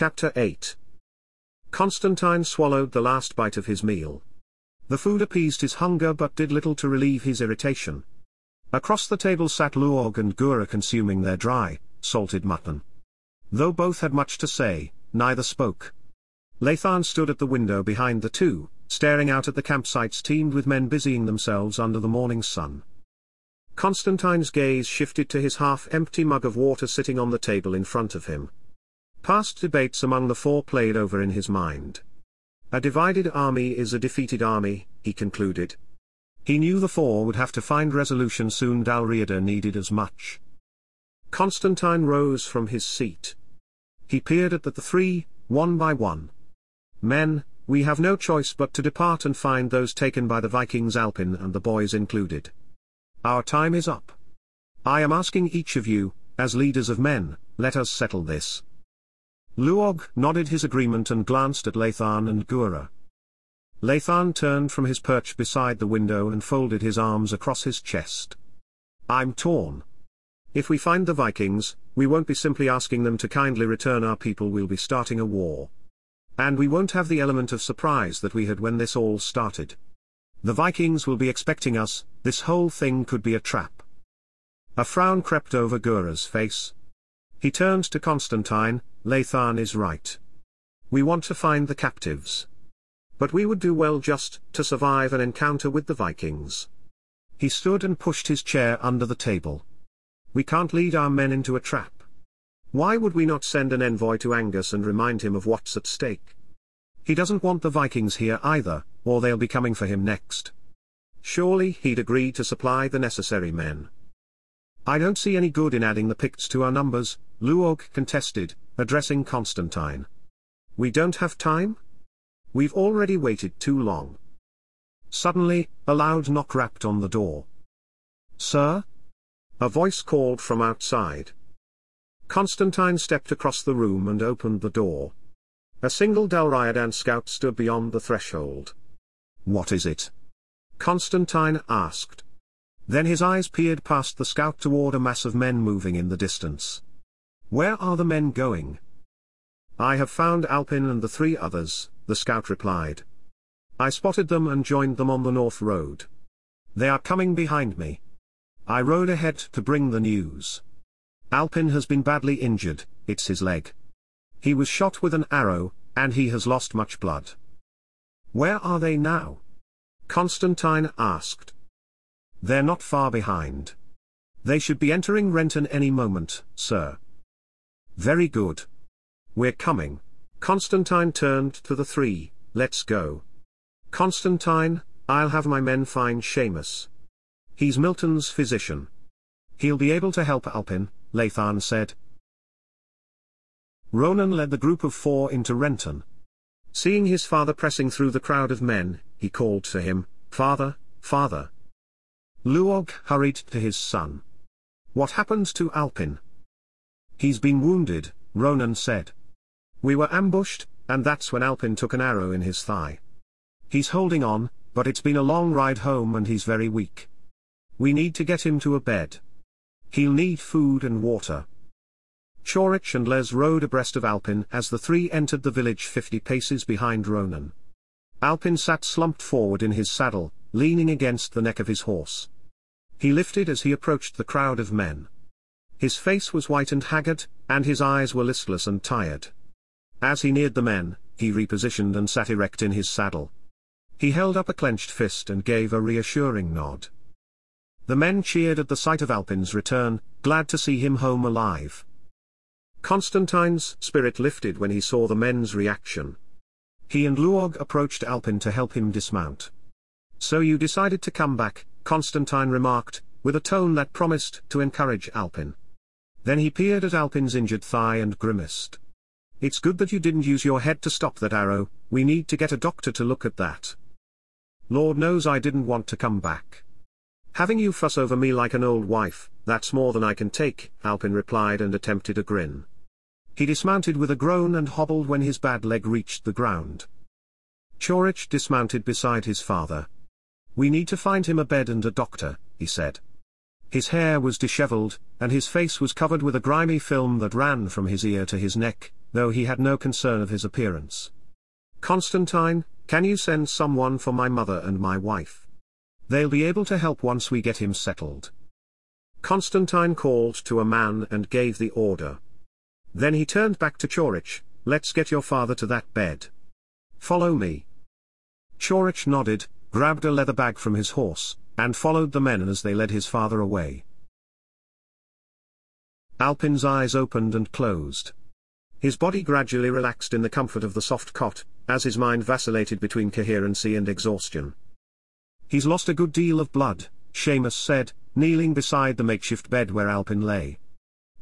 Chapter 8 Constantine swallowed the last bite of his meal. The food appeased his hunger but did little to relieve his irritation. Across the table sat Luog and Gura consuming their dry, salted mutton. Though both had much to say, neither spoke. Lathan stood at the window behind the two, staring out at the campsites teemed with men busying themselves under the morning sun. Constantine's gaze shifted to his half-empty mug of water sitting on the table in front of him. Past debates among the four played over in his mind. A divided army is a defeated army, he concluded. He knew the four would have to find resolution soon Dalriada needed as much. Constantine rose from his seat. He peered at the three, one by one. Men, we have no choice but to depart and find those taken by the Vikings Alpin and the boys included. Our time is up. I am asking each of you, as leaders of men, let us settle this. Luog nodded his agreement and glanced at Lathan and Gura. Lathan turned from his perch beside the window and folded his arms across his chest. I'm torn. If we find the Vikings, we won't be simply asking them to kindly return our people we'll be starting a war. And we won't have the element of surprise that we had when this all started. The Vikings will be expecting us, this whole thing could be a trap. A frown crept over Gura's face. He turned to Constantine, Lathan is right. We want to find the captives. But we would do well just to survive an encounter with the Vikings. He stood and pushed his chair under the table. We can't lead our men into a trap. Why would we not send an envoy to Angus and remind him of what's at stake? He doesn't want the Vikings here either, or they'll be coming for him next. Surely he'd agree to supply the necessary men. I don't see any good in adding the Picts to our numbers, Luog contested, addressing Constantine. We don't have time? We've already waited too long. Suddenly, a loud knock rapped on the door. Sir? A voice called from outside. Constantine stepped across the room and opened the door. A single Dalriadan scout stood beyond the threshold. What is it? Constantine asked. Then his eyes peered past the scout toward a mass of men moving in the distance. Where are the men going? I have found Alpin and the three others, the scout replied. I spotted them and joined them on the north road. They are coming behind me. I rode ahead to bring the news. Alpin has been badly injured, it's his leg. He was shot with an arrow, and he has lost much blood. Where are they now? Constantine asked. They're not far behind. They should be entering Renton any moment, sir. Very good. We're coming. Constantine turned to the three, let's go. Constantine, I'll have my men find Seamus. He's Milton's physician. He'll be able to help Alpin, Lathan said. Ronan led the group of four into Renton. Seeing his father pressing through the crowd of men, he called to him, Father, Father. Luog hurried to his son. What happened to Alpin? He's been wounded, Ronan said. We were ambushed, and that's when Alpin took an arrow in his thigh. He's holding on, but it's been a long ride home and he's very weak. We need to get him to a bed. He'll need food and water. Chorich and Les rode abreast of Alpin as the three entered the village fifty paces behind Ronan. Alpin sat slumped forward in his saddle, leaning against the neck of his horse. He lifted as he approached the crowd of men. His face was white and haggard, and his eyes were listless and tired. As he neared the men, he repositioned and sat erect in his saddle. He held up a clenched fist and gave a reassuring nod. The men cheered at the sight of Alpin's return, glad to see him home alive. Constantine's spirit lifted when he saw the men's reaction. He and Luog approached Alpin to help him dismount. So you decided to come back, Constantine remarked, with a tone that promised to encourage Alpin. Then he peered at Alpin's injured thigh and grimaced. It's good that you didn't use your head to stop that arrow, we need to get a doctor to look at that. Lord knows I didn't want to come back. Having you fuss over me like an old wife, that's more than I can take, Alpin replied and attempted a grin. He dismounted with a groan and hobbled when his bad leg reached the ground. Chorich dismounted beside his father. We need to find him a bed and a doctor, he said. His hair was disheveled, and his face was covered with a grimy film that ran from his ear to his neck, though he had no concern of his appearance. Constantine, can you send someone for my mother and my wife? They'll be able to help once we get him settled. Constantine called to a man and gave the order. Then he turned back to Chorich, let's get your father to that bed. Follow me. Chorich nodded, grabbed a leather bag from his horse, and followed the men as they led his father away. Alpin's eyes opened and closed. His body gradually relaxed in the comfort of the soft cot, as his mind vacillated between coherency and exhaustion. He's lost a good deal of blood, Seamus said, kneeling beside the makeshift bed where Alpin lay.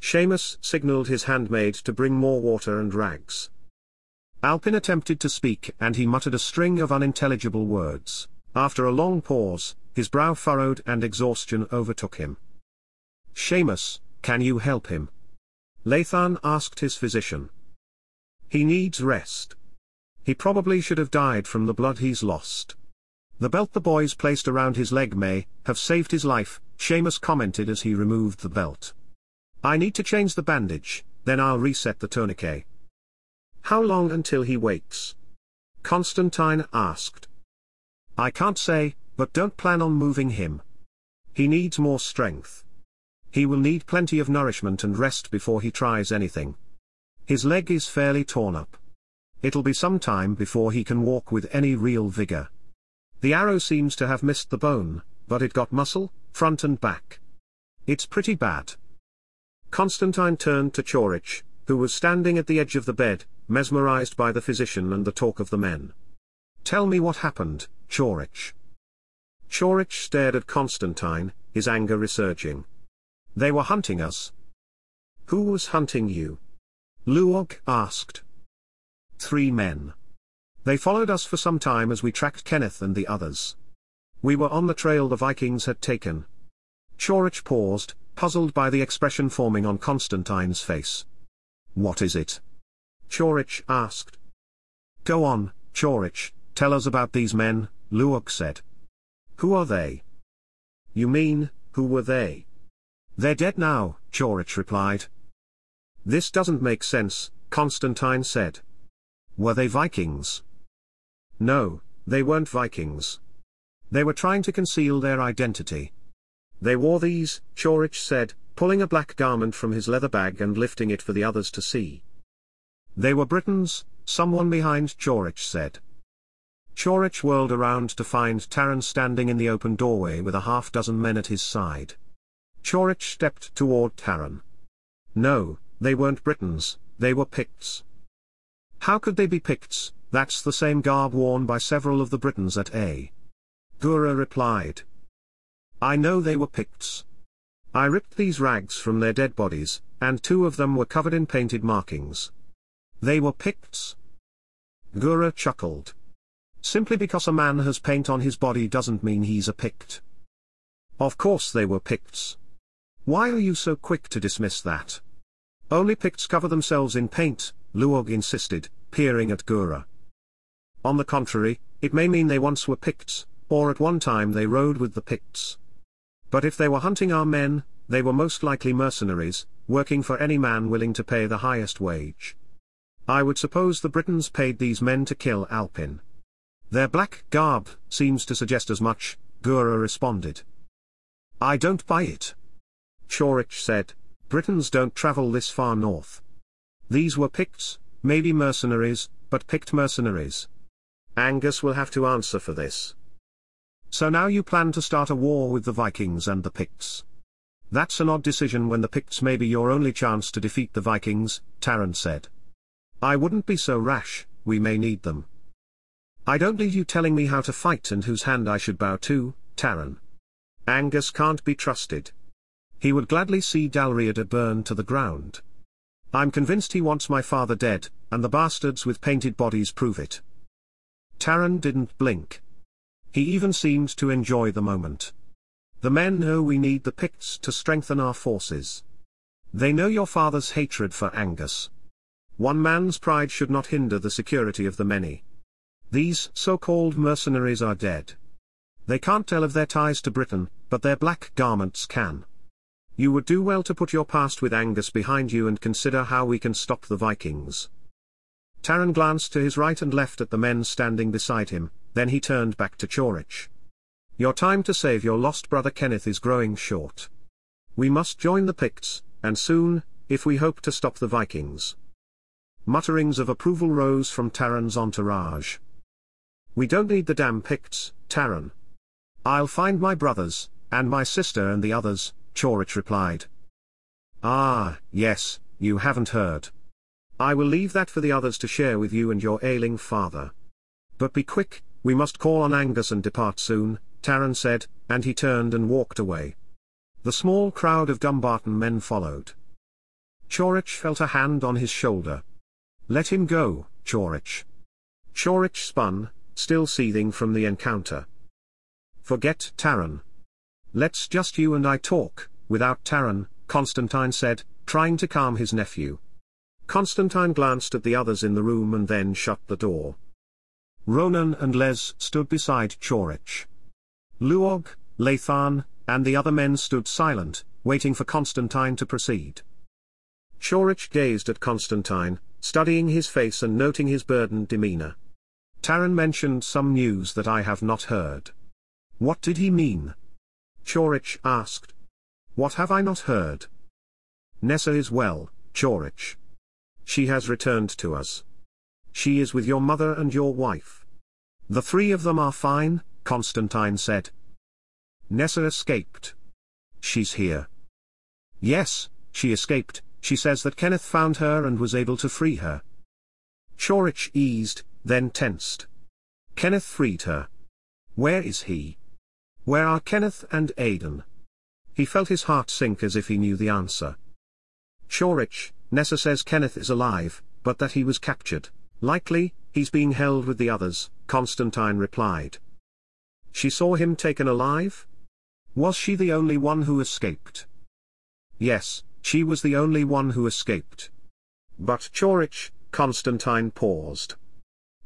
Seamus signaled his handmaid to bring more water and rags. Alpin attempted to speak and he muttered a string of unintelligible words. After a long pause, his brow furrowed and exhaustion overtook him. Seamus, can you help him? Lathan asked his physician. He needs rest. He probably should have died from the blood he's lost. The belt the boys placed around his leg may have saved his life, Seamus commented as he removed the belt. I need to change the bandage, then I'll reset the tourniquet. How long until he wakes? Constantine asked. I can't say, but don't plan on moving him. He needs more strength. He will need plenty of nourishment and rest before he tries anything. His leg is fairly torn up. It'll be some time before he can walk with any real vigor. The arrow seems to have missed the bone, but it got muscle, front and back. It's pretty bad. Constantine turned to Chorich, who was standing at the edge of the bed, mesmerized by the physician and the talk of the men. Tell me what happened, Chorich. Chorich stared at Constantine, his anger resurging. They were hunting us. Who was hunting you? Luog asked. Three men. They followed us for some time as we tracked Kenneth and the others. We were on the trail the Vikings had taken. Chorich paused, puzzled by the expression forming on Constantine's face. What is it? Chorich asked. Go on, Chorich, tell us about these men, Luog said. Who are they? You mean, who were they? They're dead now, Chorich replied. This doesn't make sense, Constantine said. Were they Vikings? No, they weren't Vikings. They were trying to conceal their identity. They wore these, Chorich said, pulling a black garment from his leather bag and lifting it for the others to see. They were Britons, someone behind Chorich said. Chorich whirled around to find Taran standing in the open doorway with a half dozen men at his side. Chorich stepped toward Taran. No, they weren't Britons, they were Picts. How could they be Picts, that's the same garb worn by several of the Britons at A. Gura replied. I know they were Picts. I ripped these rags from their dead bodies, and two of them were covered in painted markings. They were Picts. Gura chuckled. Simply because a man has paint on his body doesn't mean he's a Pict. Of course they were Picts. Why are you so quick to dismiss that? Only Picts cover themselves in paint, Luog insisted, peering at Gura. On the contrary, it may mean they once were Picts, or at one time they rode with the Picts. But if they were hunting our men, they were most likely mercenaries, working for any man willing to pay the highest wage. I would suppose the Britons paid these men to kill Alpin. Their black garb seems to suggest as much, Gura responded. I don't buy it. Chorich said, Britons don't travel this far north. These were Picts, maybe mercenaries, but Pict mercenaries. Angus will have to answer for this. So now you plan to start a war with the Vikings and the Picts. That's an odd decision when the Picts may be your only chance to defeat the Vikings, Taran said. I wouldn't be so rash, we may need them. I don't need you telling me how to fight and whose hand I should bow to, Taran. Angus can't be trusted. He would gladly see Dalriada burn to the ground. I'm convinced he wants my father dead, and the bastards with painted bodies prove it. Taran didn't blink. He even seemed to enjoy the moment. The men know we need the Picts to strengthen our forces. They know your father's hatred for Angus. One man's pride should not hinder the security of the many. These so-called mercenaries are dead. They can't tell of their ties to Britain, but their black garments can. You would do well to put your past with Angus behind you and consider how we can stop the Vikings. Taran glanced to his right and left at the men standing beside him, then he turned back to Chorich. Your time to save your lost brother Kenneth is growing short. We must join the Picts, and soon, if we hope to stop the Vikings. Mutterings of approval rose from Taran's entourage. We don't need the damn Picts, Taran. I'll find my brothers, and my sister and the others, Chorich replied. Ah, yes, you haven't heard. I will leave that for the others to share with you and your ailing father. But be quick, we must call on Angus and depart soon, Taran said, and he turned and walked away. The small crowd of Dumbarton men followed. Chorich felt a hand on his shoulder. Let him go, Chorich. Chorich spun, still seething from the encounter. Forget Taran. Let's just you and I talk, without Taran, Constantine said, trying to calm his nephew. Constantine glanced at the others in the room and then shut the door. Ronan and Les stood beside Chorich. Luog, Lathan, and the other men stood silent, waiting for Constantine to proceed. Chorich gazed at Constantine, studying his face and noting his burdened demeanor. Taran mentioned some news that I have not heard. What did he mean? Chorich asked. What have I not heard? Nessa is well, Chorich. She has returned to us. She is with your mother and your wife. The three of them are fine, Constantine said. Nessa escaped. She's here. Yes, she escaped, she says that Kenneth found her and was able to free her. Chorich eased, then tensed. Kenneth freed her. Where is he? Where are Kenneth and Aidan? He felt his heart sink as if he knew the answer. Chorich, Nessa says Kenneth is alive, but that he was captured. Likely, he's being held with the others, Constantine replied. She saw him taken alive? Was she the only one who escaped? Yes, she was the only one who escaped. But Chorich, Constantine paused.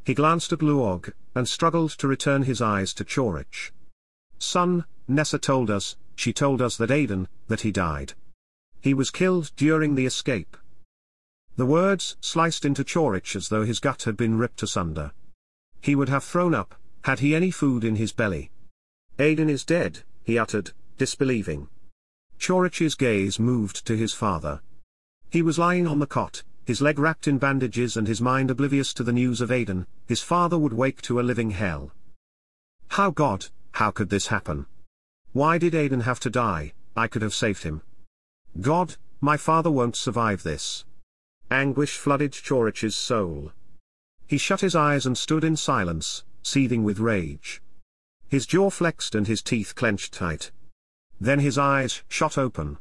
He glanced at Luog, and struggled to return his eyes to Chorich. Son, Nessa told us, she told us that Aidan, that he died. He was killed during the escape. The words sliced into Chorich as though his gut had been ripped asunder. He would have thrown up, had he any food in his belly. Aidan is dead, he uttered, disbelieving. Chorich's gaze moved to his father. He was lying on the cot, his leg wrapped in bandages and his mind oblivious to the news of Aidan, his father would wake to a living hell. How God, how could this happen? Why did Aidan have to die, I could have saved him. God, my father won't survive this. Anguish flooded Chorich's soul. He shut his eyes and stood in silence, seething with rage. His jaw flexed and his teeth clenched tight. Then his eyes shot open.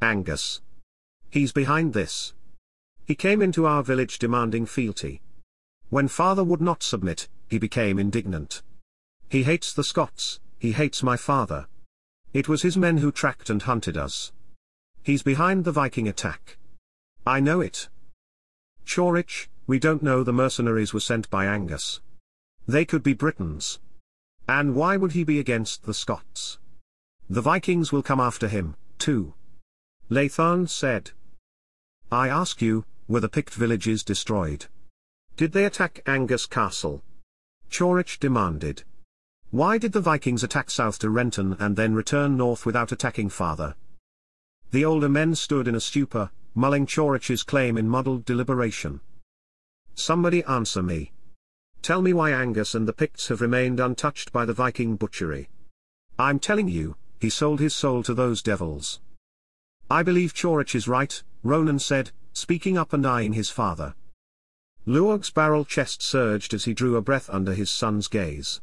Angus. He's behind this. He came into our village demanding fealty. When father would not submit, he became indignant. He hates the Scots, he hates my father. It was his men who tracked and hunted us. He's behind the Viking attack. I know it. Chorich, we don't know the mercenaries were sent by Angus. They could be Britons. And why would he be against the Scots? The Vikings will come after him, too. Lathan said. I ask you, were the Pict villages destroyed? Did they attack Angus Castle? Chorich demanded. Why did the Vikings attack south to Renton and then return north without attacking farther? The older men stood in a stupor, mulling Chorich's claim in muddled deliberation. Somebody answer me. Tell me why Angus and the Picts have remained untouched by the Viking butchery. I'm telling you, he sold his soul to those devils. I believe Chorich is right, Ronan said, speaking up and eyeing his father. Luog's barrel chest surged as he drew a breath under his son's gaze.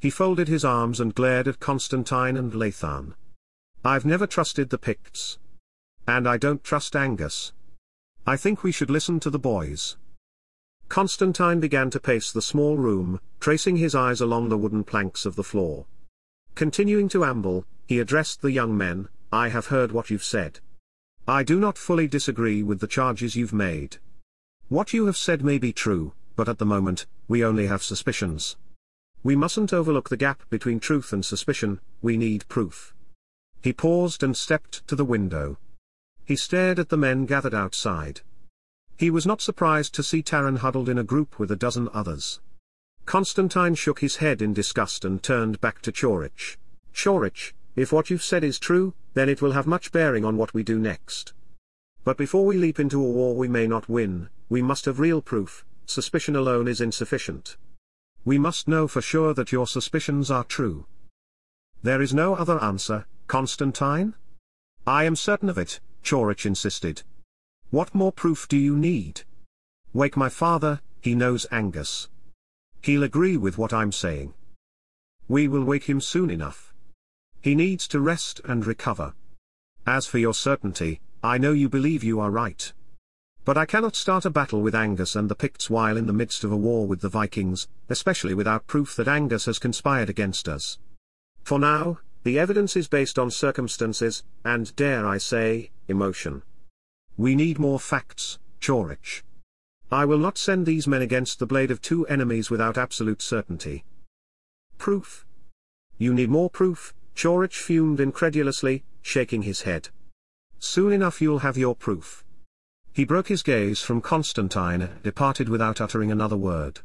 He folded his arms and glared at Constantine and Lathan. I've never trusted the Picts. And I don't trust Angus. I think we should listen to the boys. Constantine began to pace the small room, tracing his eyes along the wooden planks of the floor. Continuing to amble, he addressed the young men, I have heard what you've said. I do not fully disagree with the charges you've made. What you have said may be true, but at the moment, we only have suspicions. We mustn't overlook the gap between truth and suspicion, we need proof. He paused and stepped to the window. He stared at the men gathered outside. He was not surprised to see Taran huddled in a group with a dozen others. Constantine shook his head in disgust and turned back to Chorich. Chorich, if what you've said is true, then it will have much bearing on what we do next. But before we leap into a war we may not win, we must have real proof, suspicion alone is insufficient. We must know for sure that your suspicions are true. There is no other answer, Constantine? I am certain of it, Chorich insisted. What more proof do you need? Wake my father, he knows Angus. He'll agree with what I'm saying. We will wake him soon enough. He needs to rest and recover. As for your certainty, I know you believe you are right. But I cannot start a battle with Angus and the Picts while in the midst of a war with the Vikings, especially without proof that Angus has conspired against us. For now, the evidence is based on circumstances, and dare I say, emotion. We need more facts, Chorich. I will not send these men against the blade of two enemies without absolute certainty. Proof. You need more proof, Chorich fumed incredulously, shaking his head. Soon enough you'll have your proof. He broke his gaze from Constantine departed without uttering another word.